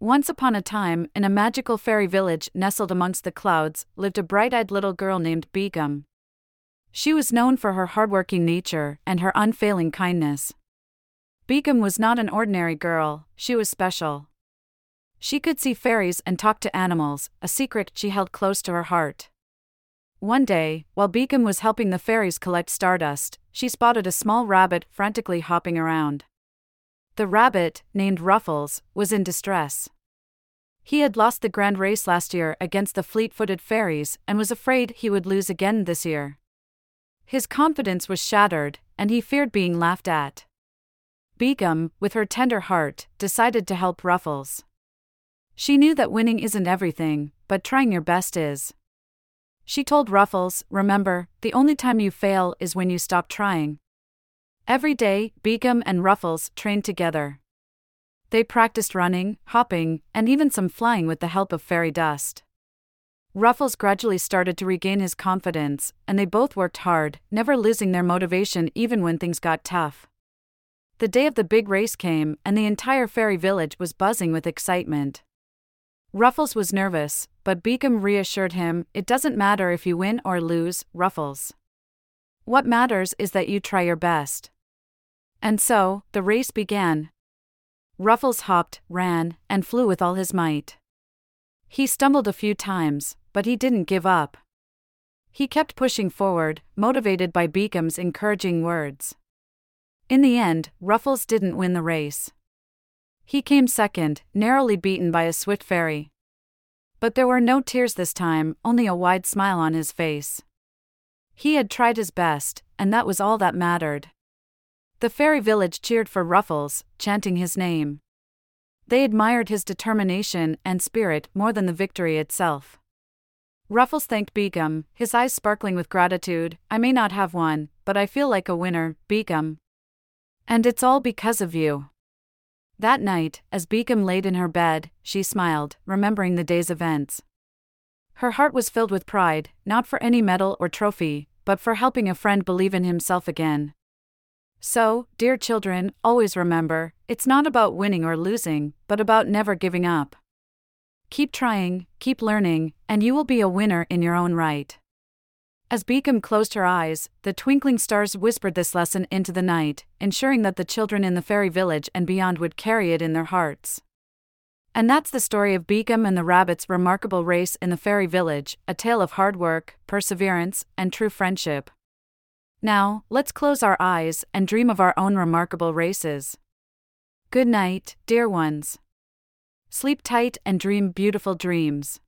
Once upon a time, in a magical fairy village nestled amongst the clouds, lived a bright eyed little girl named Begum. She was known for her hardworking nature and her unfailing kindness. Begum was not an ordinary girl, she was special. She could see fairies and talk to animals, a secret she held close to her heart. One day, while Begum was helping the fairies collect stardust, she spotted a small rabbit frantically hopping around. The rabbit, named Ruffles, was in distress. He had lost the grand race last year against the fleet footed fairies and was afraid he would lose again this year. His confidence was shattered, and he feared being laughed at. Begum, with her tender heart, decided to help Ruffles. She knew that winning isn't everything, but trying your best is. She told Ruffles, Remember, the only time you fail is when you stop trying. Every day, Begum and Ruffles trained together. They practiced running, hopping, and even some flying with the help of fairy dust. Ruffles gradually started to regain his confidence, and they both worked hard, never losing their motivation even when things got tough. The day of the big race came, and the entire fairy village was buzzing with excitement. Ruffles was nervous, but Begum reassured him it doesn't matter if you win or lose, Ruffles. What matters is that you try your best. And so, the race began. Ruffles hopped, ran, and flew with all his might. He stumbled a few times, but he didn't give up. He kept pushing forward, motivated by Begum's encouraging words. In the end, Ruffles didn't win the race. He came second, narrowly beaten by a swift fairy. But there were no tears this time, only a wide smile on his face. He had tried his best, and that was all that mattered. The fairy village cheered for Ruffles, chanting his name. They admired his determination and spirit more than the victory itself. Ruffles thanked Begum, his eyes sparkling with gratitude. I may not have won, but I feel like a winner, Begum. And it's all because of you. That night, as Begum laid in her bed, she smiled, remembering the day's events. Her heart was filled with pride, not for any medal or trophy, but for helping a friend believe in himself again. So, dear children, always remember it's not about winning or losing, but about never giving up. Keep trying, keep learning, and you will be a winner in your own right. As Begum closed her eyes, the twinkling stars whispered this lesson into the night, ensuring that the children in the fairy village and beyond would carry it in their hearts. And that's the story of Begum and the rabbit's remarkable race in the fairy village, a tale of hard work, perseverance, and true friendship. Now, let's close our eyes and dream of our own remarkable races. Good night, dear ones. Sleep tight and dream beautiful dreams.